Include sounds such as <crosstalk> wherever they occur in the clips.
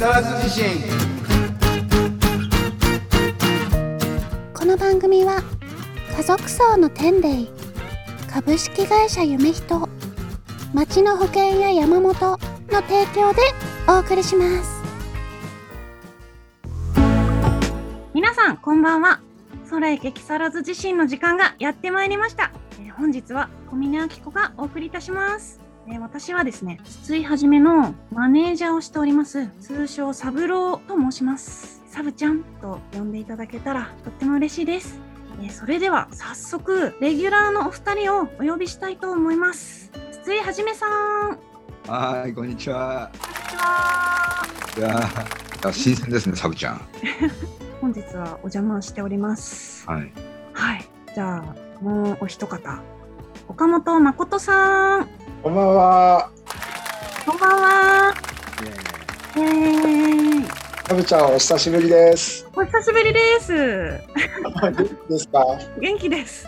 更津地震。この番組は家族層の天霊株式会社夢人町の保険や山本の提供でお送りします。皆さんこんばんは。空へ激さらず地震の時間がやってまいりました、えー本日は小峰明子がお送りいたします、えー私はですね筒井はじめのマネージャーをしております通称サブローと申しますサブちゃんと呼んでいただけたらとっても嬉しいです、えーそれでは早速レギュラーのお二人をお呼びしたいと思います筒井はじめさんこんはい、こんにちは。にちはいや新鮮ですね、サブちゃん。<laughs> 本日はお邪魔しておりますはい。はい。じゃあ、もうお一方。岡本誠さん。こんばんは。こんばんは。イエーイ。タブちゃん、お久しぶりです。お久しぶりです。元気ですか？元気です。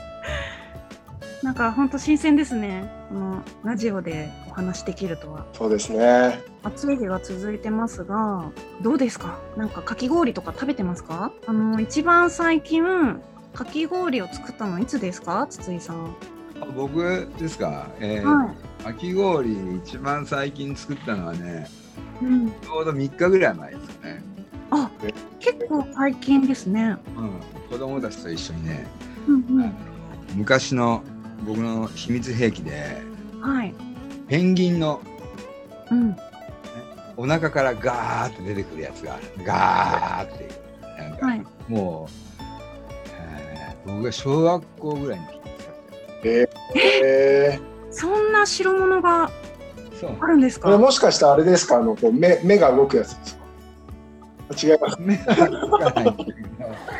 なんか本当新鮮ですね。このラジオでお話できるとは。そうですね。暑い日が続いてますが、どうですか？なんかかき氷とか食べてますか？あの、一番最近、かき氷を作ったのいつですか？筒井さん。あ僕ですか？えーはかき氷一番最近作ったのはね、い。うん。ちょうど3日ぐらい前ですね。あ、結構最近ですね。うん。子供たちと一緒にね、うんあの昔の僕の秘密兵器でうん。はい。ペンギンのうん。お腹からガーって出てくるやつが。ガーっていう。なんか、はい。もう、えー僕が小学校ぐらいの時に使ってえー、そんな代物があるんですこれか？もしかしてあれですか？あの、こう目、目が動くやつですか？違います。目が動かない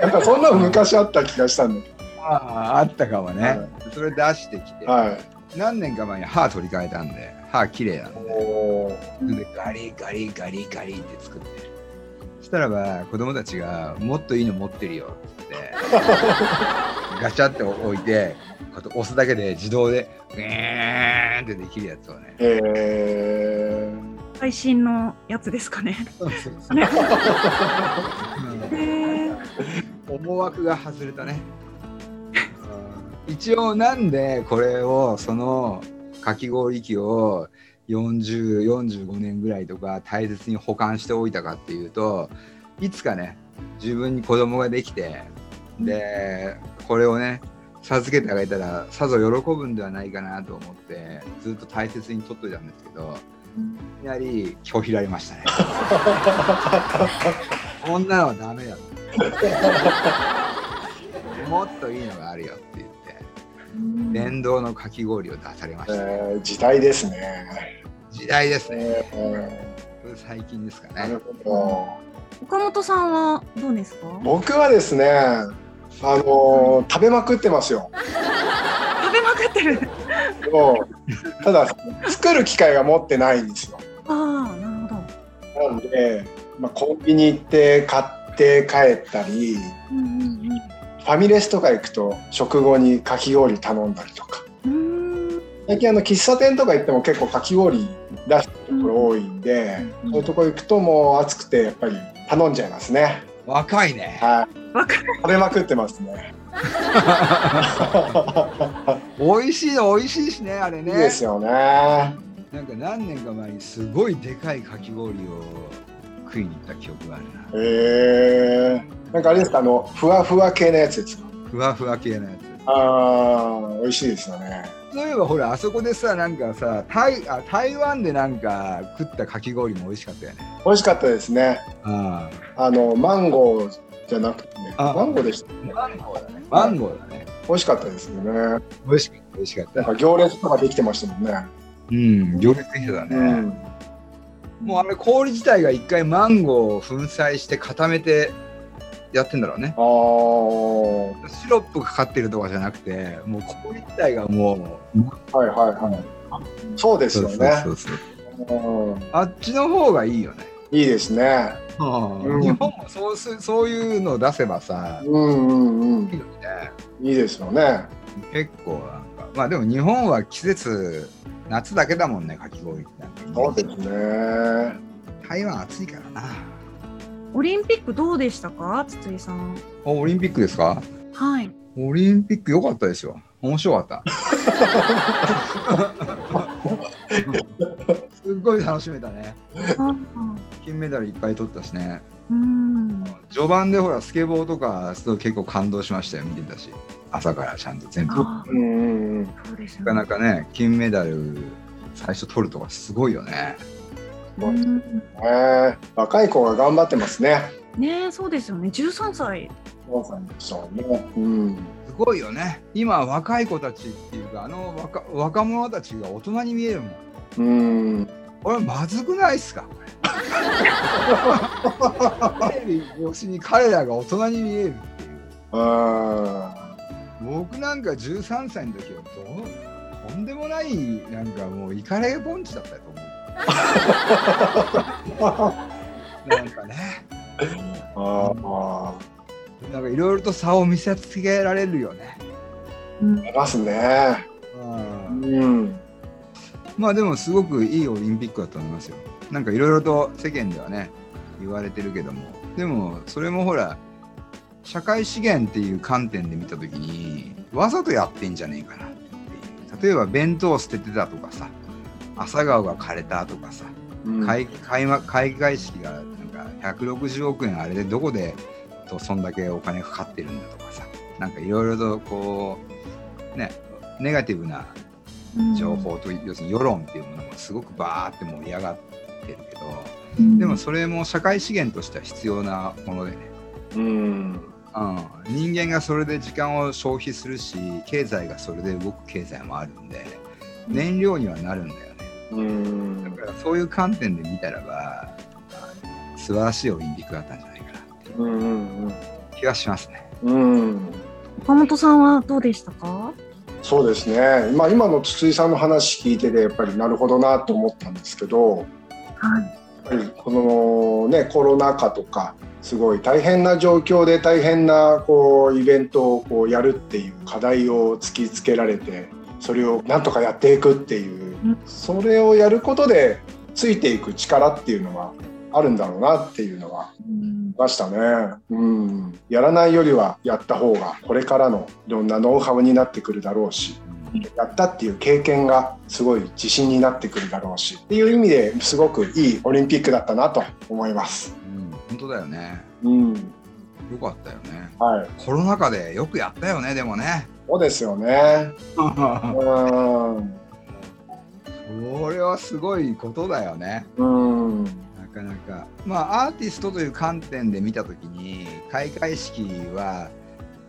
なんか、そんなの昔あった気がしたんだけあああったかもね、はそれ出してきて、ど。はい。何年か前に歯取り替えたんで歯綺麗なんででガリガリガリガリって作ってそしたらば子供たちが「もっといいの持ってるよ」って <laughs> ガチャって置いてこうやって押すだけで自動でグーンってできるやつをねえ最新のやつですかね。そうそうそうねうんへえ。思惑が外れたね。一応なんでこれをそのかき氷機を4045年ぐらいとか大切に保管しておいたかっていうといつかね自分に子供ができてでこれをね授けてあげたらさぞ喜ぶんではないかなと思ってずっと大切に取っといたんですけどいきなり拒否られましたね。こんなのはダメだと。もっといいのがあるよって言って電動のかき氷を出されまー、した、えー、時代ですね。時代ですねえこれ最近ですかー、なねるほど。岡本さんはどうですか？僕はですね。あのー食べまくってますよ。食べまくってる。そうただ作る機会が持ってないんですよ。ああ、なるほど。なんで、まあ、コンビニ行って買って帰ったりうんうんファミレスとか行くと食後にかき氷頼んだりとか。最近あの喫茶店とか行っても結構かき氷出してるところ多いんで、うんそういうとこ行くともう暑くてやっぱり頼んじゃいますね。若いねはい。食べまくってますね。美味しいの美味しいしねあれいいねですよね。なんか何年か前にすごいでかいかき氷を食いに行った記憶があるなへえなんかあれですか？あのふわふわ系のやつですか？ふわふわ系のやつああ美味しいですよね。そういえばほらあそこでさなんかさ台あ台湾でなんか食ったかき氷も美味しかったよね美味しかったですね。ああのマンゴーじゃなくてねあマンゴーでした。マンゴーだねマンゴーだね美味しかったですよね。美味しかった美味しかったなんか行列とかできてましたもんね。うん行列できてたね、うん。もうあれ氷自体が一回マンゴーを粉砕して固めてやってんだろうねああ。シロップがかかってるとかじゃなくてもう氷自体がもうはいはいはい。そうですよね。あっちの方がいいよね、いいですね。うん日本もそうすそういうのを出せばさうんうんうん。いいのにねいいですよね。結構なんかまあでも日本は季節夏だけだもんねかき氷ってそうですね。台湾暑いからな。オリンピックどうでしたか？筒井さん。あオリンピックですか？はい。オリンピック良かったですよ。面白かった。<laughs> すっごい楽しめたね。あ金メダルいっぱい取ったしね。うん。序盤でほらスケボーとかすごい結構感動しましたよ見てたし朝からちゃんと全部なかなかね金メダル最初取るとかすごいよねうんね若い子が頑張ってますね。ねえそうですよね。13歳。そうね。うん。すごいよね今若い子たちっていうかあの若若者たちが大人に見えるもんうん。これまずくないっすか？テレビ越しに彼らが大人に見えるっていうあ僕なんか13歳の時はどうとんでもないなんかもうイカレポンチだったと思うあ。なんかねああ。なんかいろいろと差を見せつけられるよね。うんいますね。うん。まあでもすごくいいオリンピックだと思いますよ。なんかいろいろと世間ではね言われてるけども。でもそれもほら社会資源っていう観点で見た時にわざとやってんじゃねえかなっていう。例えば弁当捨ててたとかさ朝顔が枯れたとかさうん。開開幕開会式がなんか160億円あれでどこでとそんだけお金かかってるんだとかさなんかいろいろとこうねネガティブな情報と、要するに世論っていうものもすごくバーって盛り上がってるけど、うんでもそれも社会資源としては必要なものでね、うん。うん、人間がそれで時間を消費するし経済がそれで動く経済もあるんで燃料にはなるんだよね。うんだからそういう観点で見たらば素晴らしいオリンピックだったんじゃないかなっていううん。気がしますね。うん。岡本さんはどうでしたか？そうですね。まあ今の筒井さんの話聞いててやっぱりなるほどなと思ったんですけど、はい。やっぱりこのねコロナ禍とかすごい大変な状況で大変なこうイベントをこうやるっていう課題を突きつけられてそれをなんとかやっていくっていううんそれをやることでついていく力っていうのがあるんだろうなっていうのはうんましたね。うん。やらないよりはやった方がこれからのいろんなノウハウになってくるだろうし。やったっていう経験がすごい自信になってくるだろうしっていう意味ですごくいいオリンピックだったなと思います。うん、本当だよね。うん、よかったよね。はい、コロナ禍でよくやったよね、でもね。そうですよね。<laughs> うん、それはすごいことだよね。うん、なかなか。まあ、アーティストという観点で見たときに、開会式は、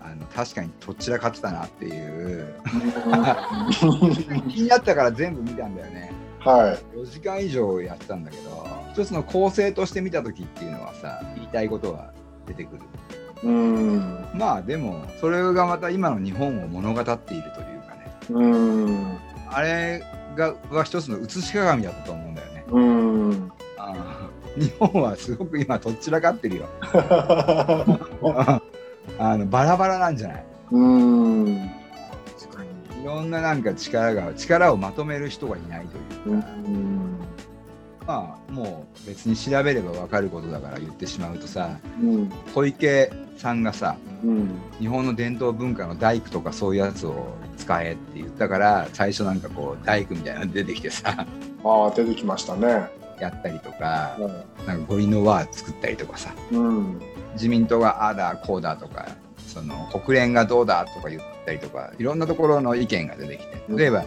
あの確かにとっちらかってたなっていう。<laughs> 気になったから全部見たんだよね。は4時間以上やってたんだけど、一つの構成として見たときっていうのはさ、言いたいことは出てくる。い。うん、まあでも、それがまた今の日本を物語っているというかね。うん、あれがは一つの写し鏡だったと思うんだよね。うん。あー日本はすごく今とっちらかってるよ。<laughs> あのバラバラなんじゃない？うん、確かに。いろんななんか力が力をまとめる人がいないというか、まあもう別に調べれば分かることだから言ってしまうとさうん、小池さんがさうん、日本の伝統文化の大工とかそういうやつを使えって言ったから最初なんかこう大工みたいなの出てきてさ。ああ、出てきましたね。やったりとかなんか五輪の輪作ったりとかさ。うん、自民党がああだこうだとかその国連がどうだとか言ったりとかいろんなところの意見が出てきて例えば、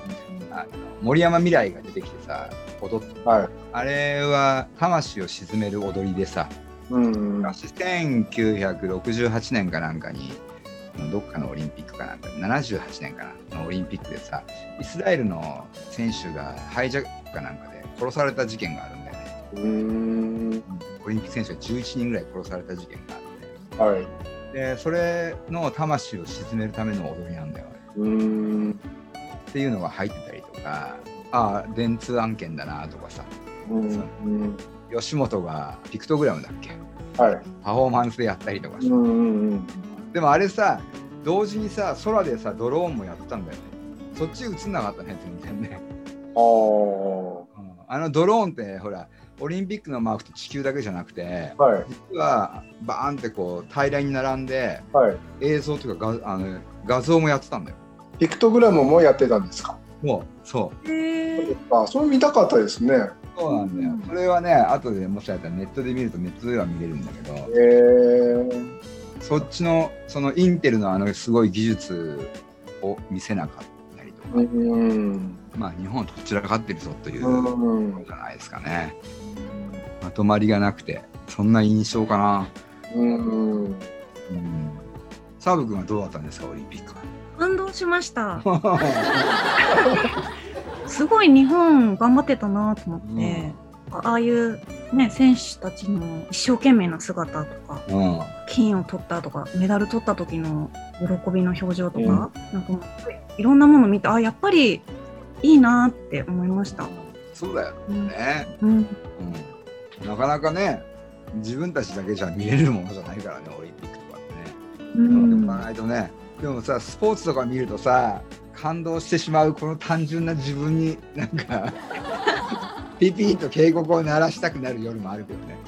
あの森山未来が出てきてさ踊っはい、あれは魂を鎮める踊りでさうん、1968年かなんかにどっかのオリンピックかなんか78年かなのオリンピックでさイスラエルの選手がハイジャックかなんかで殺された事件があるオリンピック選手が11人ぐらい殺された事件があって。はい、でそれの魂を鎮めるための踊りなんだよ。ねうん、っていうのが入ってたりとかああ電通案件だなとかさ。うん、吉本がピクトグラムだっけ。はい、パフォーマンスでやったりとかさ、うん、でもあれさ同時にさ空でさドローンもやったんだよね。そっち映んなかったね全然ね、ああ、うん。あのドローンってほらオリンピックのマークって地球だけじゃなくてはい。実はバーンってこう平らに並んではい。映像とかがあの画像もやってたんだよ。ピクトグラムもやってたんですか？もうそへえ。あ、それ見たかったですね。うそうなんだようん。それはね後でもしかしたらネットで見るとネットでは見れるんだけどへえ。そっちのそのインテルのあのすごい技術を見せなかった。まあ日本どちらかってるぞというじゃないですかね。まとまりがなくてそんな印象かな。うん。うんサーブ君はどうだったんですかオリンピックは？感動しました。<laughs> すごい日本頑張ってたなと思って、ああいうね選手たちの一生懸命な姿とか、うん金を取ったとかメダル取った時の喜びの表情とか、なんかもういろんなもの見てあやっぱりいいなって思いました。そうだようんね、うんうん。なかなかね自分たちだけじゃ見れるものじゃないからねオリンピックとかってね。うんでもないとねでもさスポーツとか見るとさ感動してしまうこの単純な自分になんかピピーと警告を鳴らしたくなる夜もあるけどね。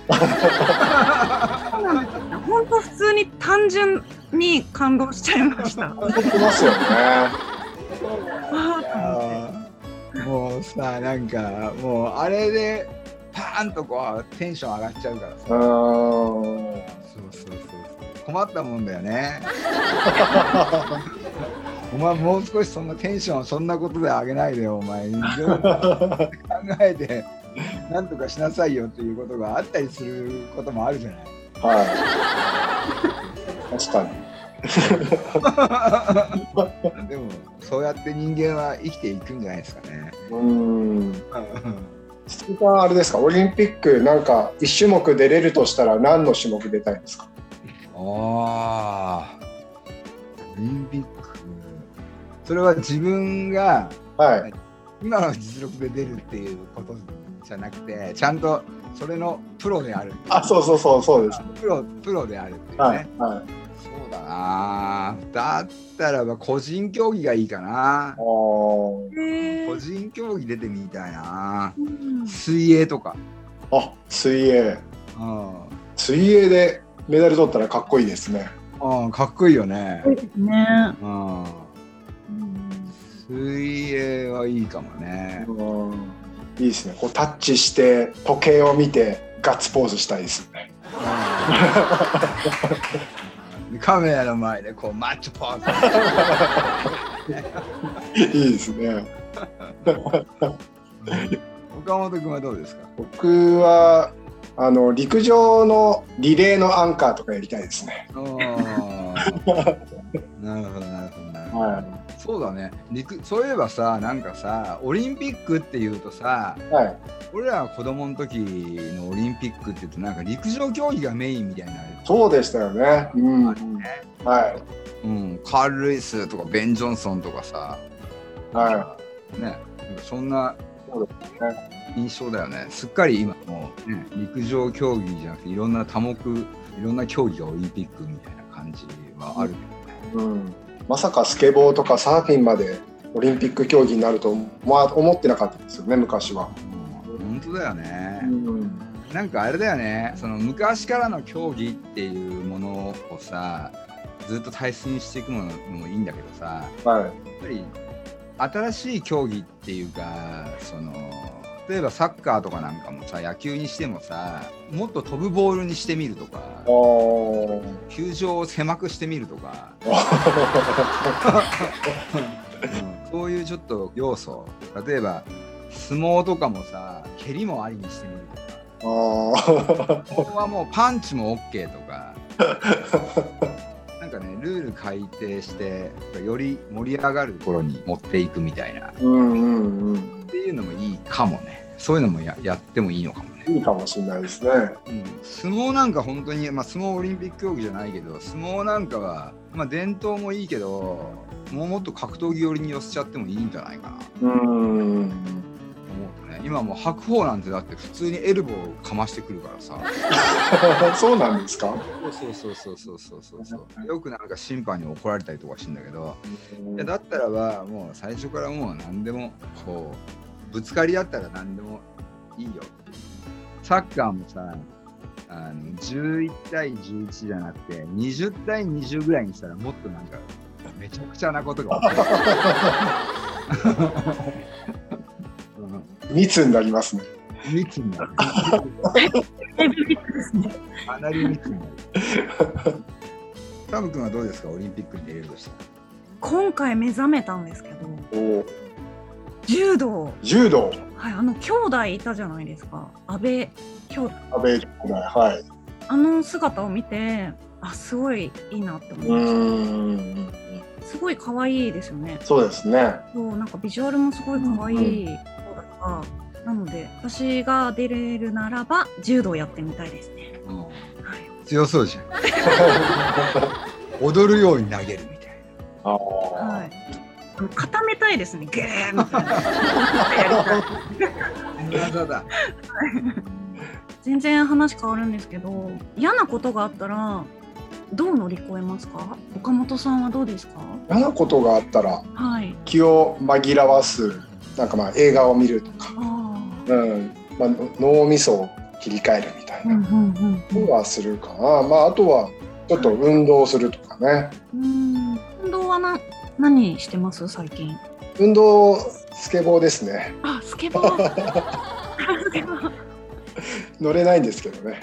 本当普通に単純に感動しちゃいました。思ってますよね。もうさなんかもうあれでパーンとこうテンション上がっちゃうからさ。うん。そうそうそうそう困ったもんだよね。<laughs> お前もう少しそんなテンションそんなことで上げないでよお前いろいろ考えて <laughs> なんとかしなさいよっていうことがあったりすることもあるじゃない。はい。確かに。<laughs> でもそうやって人間は生きていくんじゃないですかね。うん。鈴木さんあれですか？オリンピックなんか一種目出れるとしたら何の種目出たいんですか？ああオリンピックそれは自分がはい。今の実力で出るっていうことじゃなくてちゃんとそれのプロであるあ、そうそうそうそうです。プロプロであるっていうね、はい。はい。そうだなだったらば個人競技がいいかな個人競技出てみたいなうん水泳とかあ、水泳。うん水泳でメダル取ったらかっこいいですね。うんかっこいいよねそうですね。う水泳はいいかもねうん。いいですね。こうタッチして時計を見てガッツポーズしたいですね。うんカメラの前でこうマッチョポーズいいですね。岡本君はどうですか？僕はあの陸上のリレーのアンカーとかやりたいですね。<laughs> なるほどなるほどなるほどはそうだね陸そういえばさなんかさオリンピックっていうとさい。はい。俺らが子供の時のオリンピックって言うとなんか陸上競技がメインみたいなそうでしたよね。うん。はい。うん、カール・ルイスとかベン・ジョンソンとかさはねなんかそんなそうで印象だよねすっかり今もう、ね、陸上競技じゃなくていろんな多目いろんな競技がオリンピックみたいな感じはあるけどね、い。うん。まさかスケボーとかサーフィンまでオリンピック競技になるとまあ思ってなかったですよね昔は。うん、本当だよね、ん。なんかあれだよねその昔からの競技っていうものをさずっと大切にしていくのもいいんだけどさはい。やっぱり新しい競技っていうかその例えばサッカーとかなんかもさ野球にしてもさもっと飛ぶボールにしてみるとか球場を狭くしてみるとか、う <laughs> んそういうちょっと要素。例えば相撲とかもさ蹴りもありにしてみるとか。ここはもうパンチも OK とか。なんかねルール改定してより盛り上がるところに持っていくみたいな。うんうんうん。っていうのもいいかもねそういうのもややってもいいのかもね、いいかもしれないですね。うん、相撲なんか本当に、まあ、相撲オリンピック競技じゃないけど相撲なんかは、まあ、伝統もいいけどもうもっと格闘技寄りに寄せちゃってもいいんじゃないかなうん。今もう白鵬なんてだって普通にエルボーかましてくるからさ。<laughs> そうなんですか？そうそうそうそうそうそうそう。よくなんか審判に怒られたりとかしてんだけど。いやだったらばもう最初からもう何でもこうぶつかり合ったら何でもいいよサッカーもさあの11対11じゃなくて20対20ぐらいにしたらもっとなんかめちゃくちゃなことが起こる、う <laughs> ん密になりますね。密になる。だいぶ密ですね。かなり密になる。サム君はどうですか？オリンピックに出れるとしたら。今回目覚めたんですけど、お柔道、柔道、はい、あの兄弟いたじゃないですか。安倍兄弟。阿部兄弟、はい。あの姿を見て、あ、すごいいいなって思いうました。すごい可愛いですよね。そうですね。そう、なんかビジュアルもすごい可愛い子だから、なので、私が出れるならば、柔道やってみたいですね。うん。はい。強そうじゃん。<laughs> 踊るように投げるみたいああ、はい。固めたいですね、ゲーみたい。な。<laughs> 全然話変わるんですけど嫌なことがあったらどう乗り越えますか？岡本さんはどうですか？嫌なことがあったらはい。気を紛らわすなんかまあ映画を見るとか、あうん。まあ、脳みそを切り替えるみたいな。ことはするかな、まああとはちょっと運動するとかね。うん。運動はな何してます？最近。運動スケボーですね。あスケボー。<laughs> 乗れないんですけどね。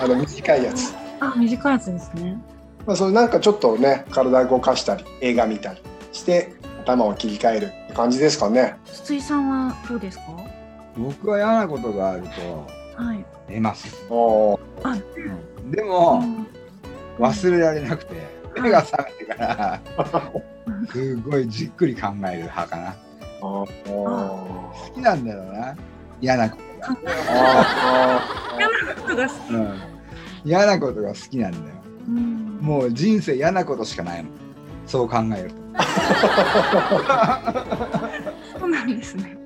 あの短いやつ、あ短いやつですね。まあ、それなんかちょっとね体動かしたり映画見たりして頭を切り替える感じですかね。筒井さんはどうですか？僕は嫌なことがあるとはい。寝ます。おー。あでもうん。忘れられなくて目が覚めてから <laughs> すごいじっくり考える派かな。好きなんだろうな。嫌なことが。あ嫌なことが好き。うん、嫌なことが好きなんだよ。うん。もう人生嫌なことしかないもん。そう考えると。そうなんですね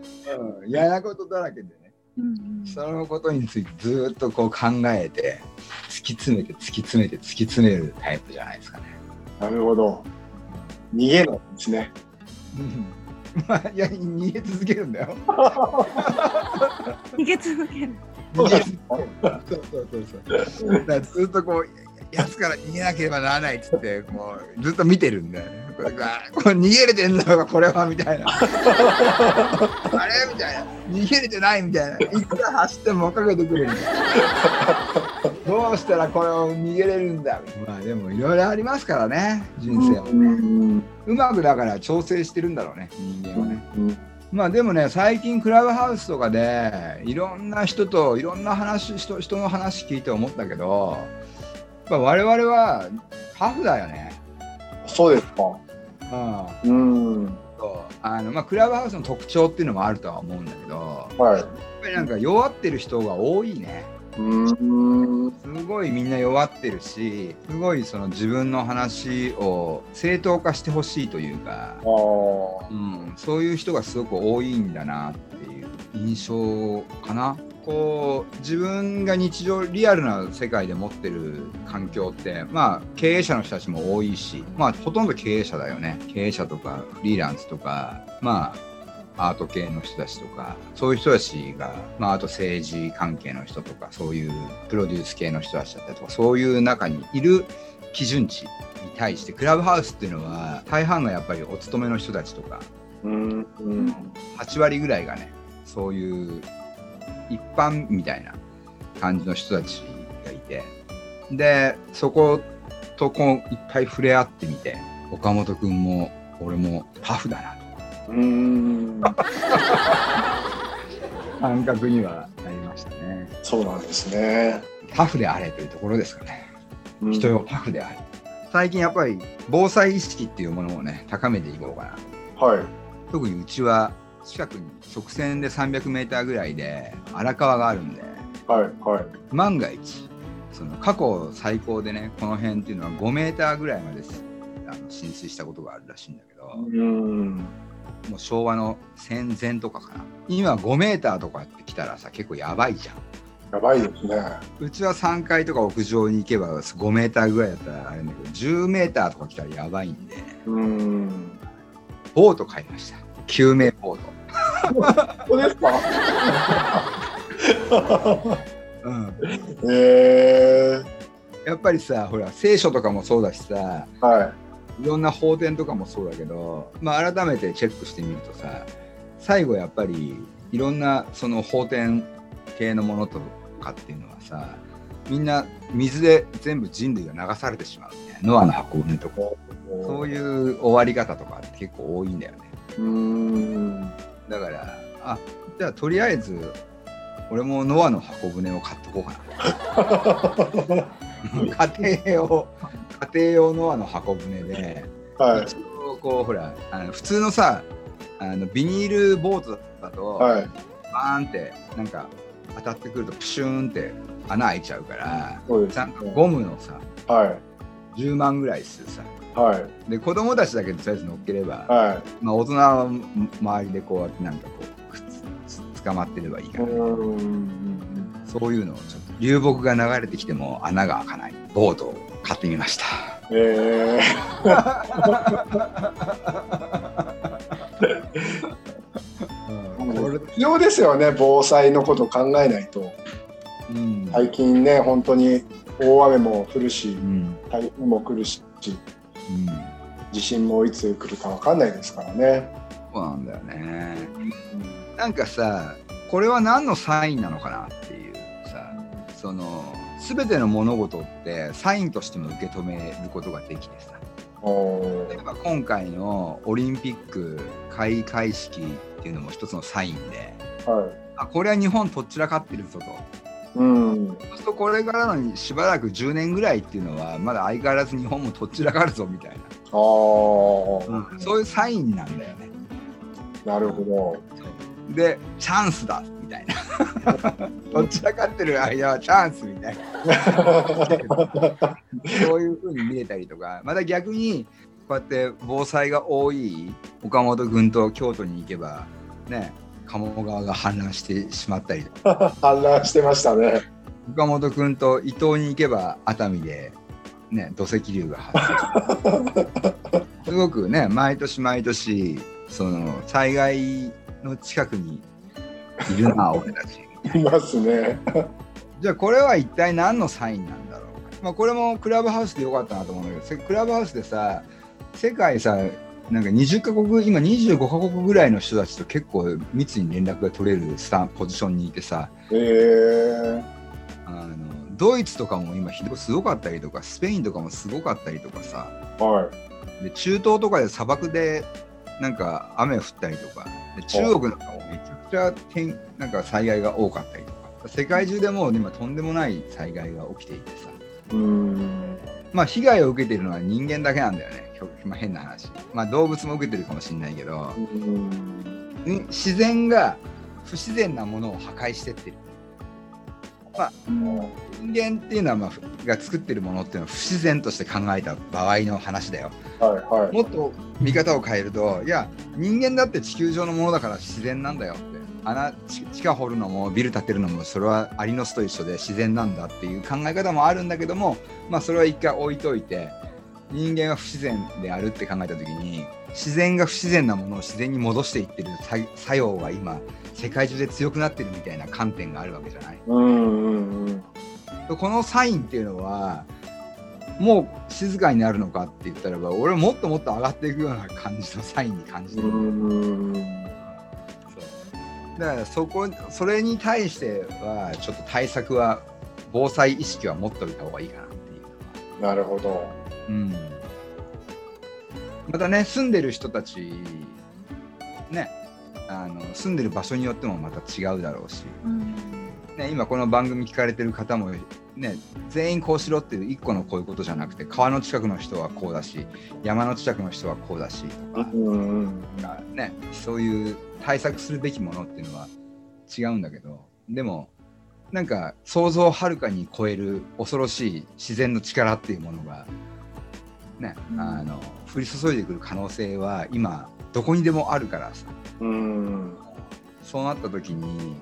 うん、嫌なことだらけでね。うんうんそのことについてずーっとこう考えて突き詰めて突き詰めて突き詰めるタイプじゃないですかね。ーなるほど逃げないですねうんまあいや逃げ続けるんだよ。<laughs> 逃げ続ける逃げ続ける。そうそうそうそう。だからずっとこうやつから逃げなければならないっつってこうずっと見てるんだよね。これ逃げれてんだろこれはみたいな。あれ？みたいな。逃げれてないみたいな。いくら走っても追っかけてくるみたいな。どうしたらこれを逃げれるんだ？まあでもいろいろありますからね人生はね。うまくだから調整してるんだろうね人間はね。まあでもね最近クラブハウスとかでいろんな人といろんな話人人の話聞いて思ったけどやっぱ我々はタフだよね。そうですか。うん。うん。そう。あのまあ、クラブハウスの特徴っていうのもあるとは思うんだけどはい。やっぱりなんか弱ってる人が多いね。うん。すごいみんな弱ってるしすごいその自分の話を正当化してほしいというかうん、そういう人がすごく多いんだなっていう印象かな。こう自分が日常リアルな世界で持ってる環境ってまあ経営者の人たちも多いしまあほとんど経営者だよね。経営者とかフリーランスとかまあアート系の人たちとかそういう人たちが、まあ、あと政治関係の人とかそういうプロデュース系の人たちだったりとかそういう中にいる基準値に対してクラブハウスっていうのは大半がやっぱりお勤めの人たちとかうんうん。8割ぐらいがねそういう一般みたいな感じの人たちがいて。でそことこういっぱい触れ合ってみて岡本君も俺もタフだなと。うん。<laughs> 感覚にはなりましたね。そうなんですね。タフであれというところですかね。うん。人よタフであれ。最近やっぱり防災意識っていうものをね高めていこうかな。はい。特にうちは近くに直線で300メーターぐらいで荒川があるんで。はいはい。万が一その過去最高でねこの辺っていうのは5メーターぐらいまであの浸水したことがあるらしいんだけど、うん。もう昭和の戦前とかかな。今5メーターとかって来たらさ結構やばいじゃん。やばいですね。うちは3階とか屋上に行けば5メーターぐらいだったらあれだけど10メーターとか来たらやばいんで。うん。ボート買いました救命ボートそうですか？<laughs> うん、えやっぱりさほら聖書とかもそうだしさー、はい。ろんな法典とかもそうだけど、まあ、改めてチェックしてみるとさ最後やっぱりいろんなその法典系のものとかっていうのはさみんな水で全部人類が流されてしまうみたいなノアの箱舟とかそういう終わり方とかって結構多いんだよねうーん。だからあじゃあとりあえず俺もノアの箱舟を買っとこうかな。<laughs> 家庭用家庭用ノアの箱舟ではい。一応こうほらあの普通のさあのビニールボートだと、はい。バーンってなんか当たってくるとプシューンって穴開いちゃうからそうですちゃんとゴムのさはい。10万ぐらいするさはい。で子供たちだけとりあえず乗っければ、はまあ、大人は周りでこうやってなんかこう捕まってればいいから。そういうのをちょっと流木が流れてきても穴が開かないボートを買ってみました。えー、<laughs> 必要ですよね防災のこと考えないと。うん。最近ね本当に大雨も降るしうん。台風も来るしうん地震もいつ来るかわかんないですからね。そうなんだよね。なんかさこれは何のサインなのかなっていうさその全ての物事ってサインとしても受け止めることができてさお例えば今回のオリンピック開会式っていうのも一つのサインではあこれは日本とっちらかってるぞとい。うん。そうするとこれからのしばらく10年ぐらいっていうのはまだ相変わらず日本もとっちらかるぞみたいああ、な、そういうサインなんだよね。なるほど。でチャンスだみたいな。<laughs> どちらかってる間はチャンスみたいな。<laughs> そういう風に見れたりとか。また逆にこうやって防災が多い岡本君と京都に行けばね鴨川が氾濫してしまったり <laughs> 氾濫してましたね。岡本君と伊東に行けば熱海で、ね、土石流が発生 <laughs> すごくね毎年毎年その災害の近くにいるな <laughs> 俺たち。いますね。じゃあこれは一体何のサインなんだろう、まあ、これもクラブハウスでよかったなと思うんだけどせクラブハウスでさ世界さなんか20カ国今25カ国ぐらいの人たちと結構密に連絡が取れるスタンポジションにいてさ。えー、あのドイツとかも今ひどすごかったりとかスペインとかもすごかったりとかさ。はで中東とかで砂漠でなんか雨降ったりとか。で中国なんかもめちゃくちゃ天なんか災害が多かったりとか。世界中でもう今とんでもない災害が起きていてさ。い。うん。まあ被害を受けているのは人間だけなんだよね、まあ、変な話。まあ動物も受けてるかもしれないけど。自然が不自然なものを破壊してってる。人間っていうのは、まあ、が作ってるものっていうのは不自然として考えた場合の話だよ。はいはい。もっと見方を変えるといや人間だって地球上のものだから自然なんだよ穴地地下掘るのもビル建てるのもそれはアリの巣と一緒で自然なんだっていう考え方もあるんだけどもまあそれは一回置いといて人間は不自然であるって考えた時に自然が不自然なものを自然に戻していってる作作用が今世界中で強くなってるみたいな観点があるわけじゃない？うんうんうん。このサインっていうのはもう静かになるのかって言ったらば俺はもっともっと上がっていくような感じのサインに感じてる、だからそこそれに対してはちょっと対策は防災意識は持っておいた方がいいかなっていうのは、なるほど。うん、またね住んでる人たちねあの住んでる場所によってもまた違うだろうし、ね、今この番組聞かれてる方もね全員こうしろっていう一個のこういうことじゃなくて川の近くの人はこうだし山の近くの人はこうだしとか。ね、そういう対策するべきものっていうのは違うんだけどでもなんか想像をはるかに超える恐ろしい自然の力っていうものが、ねうんあの降り注いでくる可能性は今どこにでもあるからさうん。そうなった時に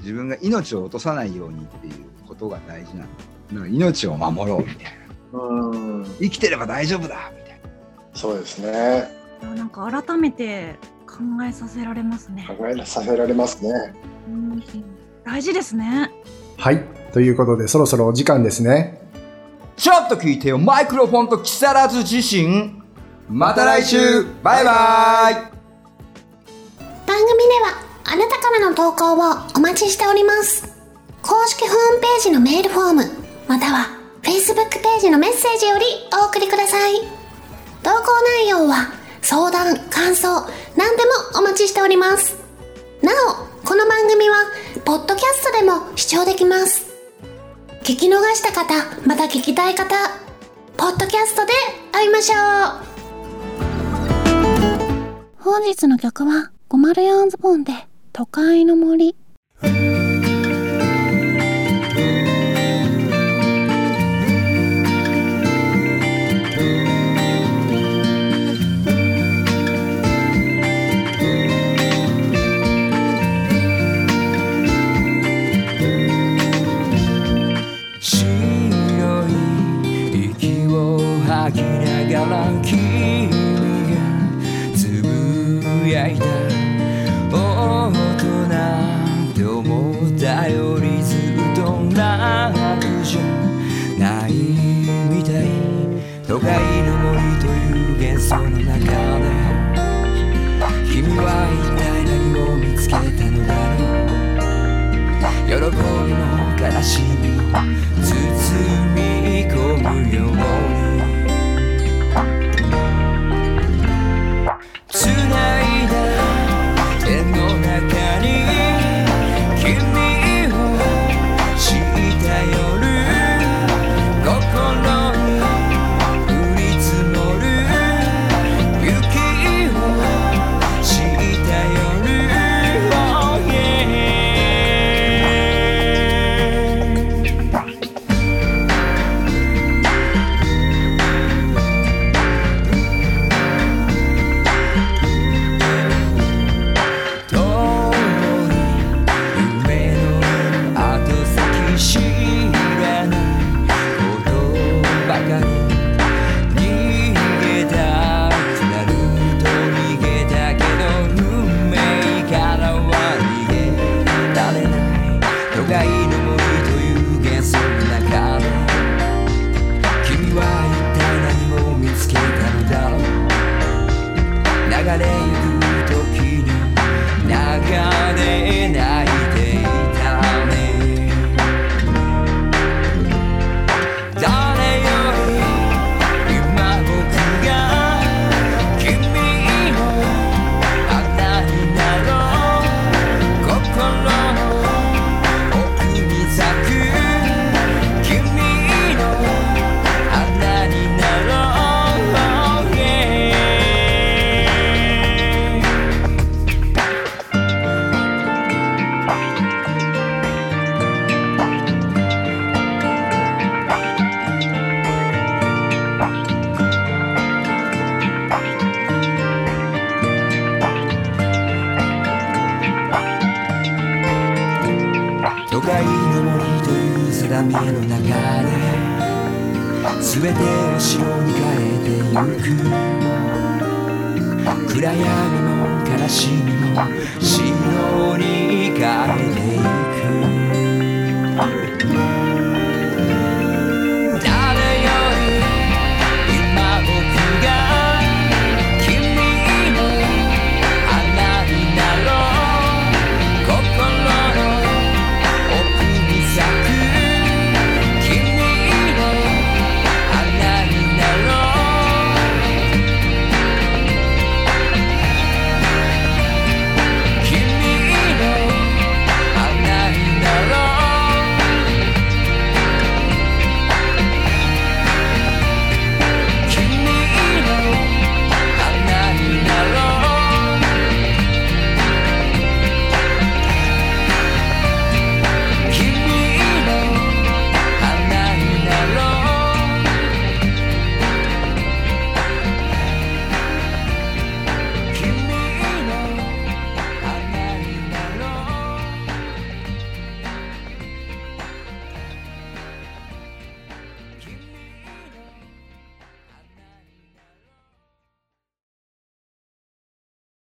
自分が命を落とさないようにっていうことが大事なのだから命を守ろうみたいなうん。生きてれば大丈夫だみたいなそうですね。なんか改めて考えさせられますね。考えさせられますね。うん大事ですね。はい。ということで、そろそろお時間ですね。ちょっと聞いてよ、マイクロフォンと木更津自身。また来週バイバイ番組ではあなたからの投稿をお待ちしております。公式ホームページのメールフォームまたは Facebook ページのメッセージよりお送りください。投稿内容は相談感想何でもお待ちしております。なおこの番組はポッドキャストでも視聴できます。聞き逃した方また聞きたい方ポッドキャストで会いましょう。本日の曲は504ズボンで都会の森。吐きながら君がつぶやいたその中で君は一体何を見つけたのだろう。喜びも悲しみも包み込むよ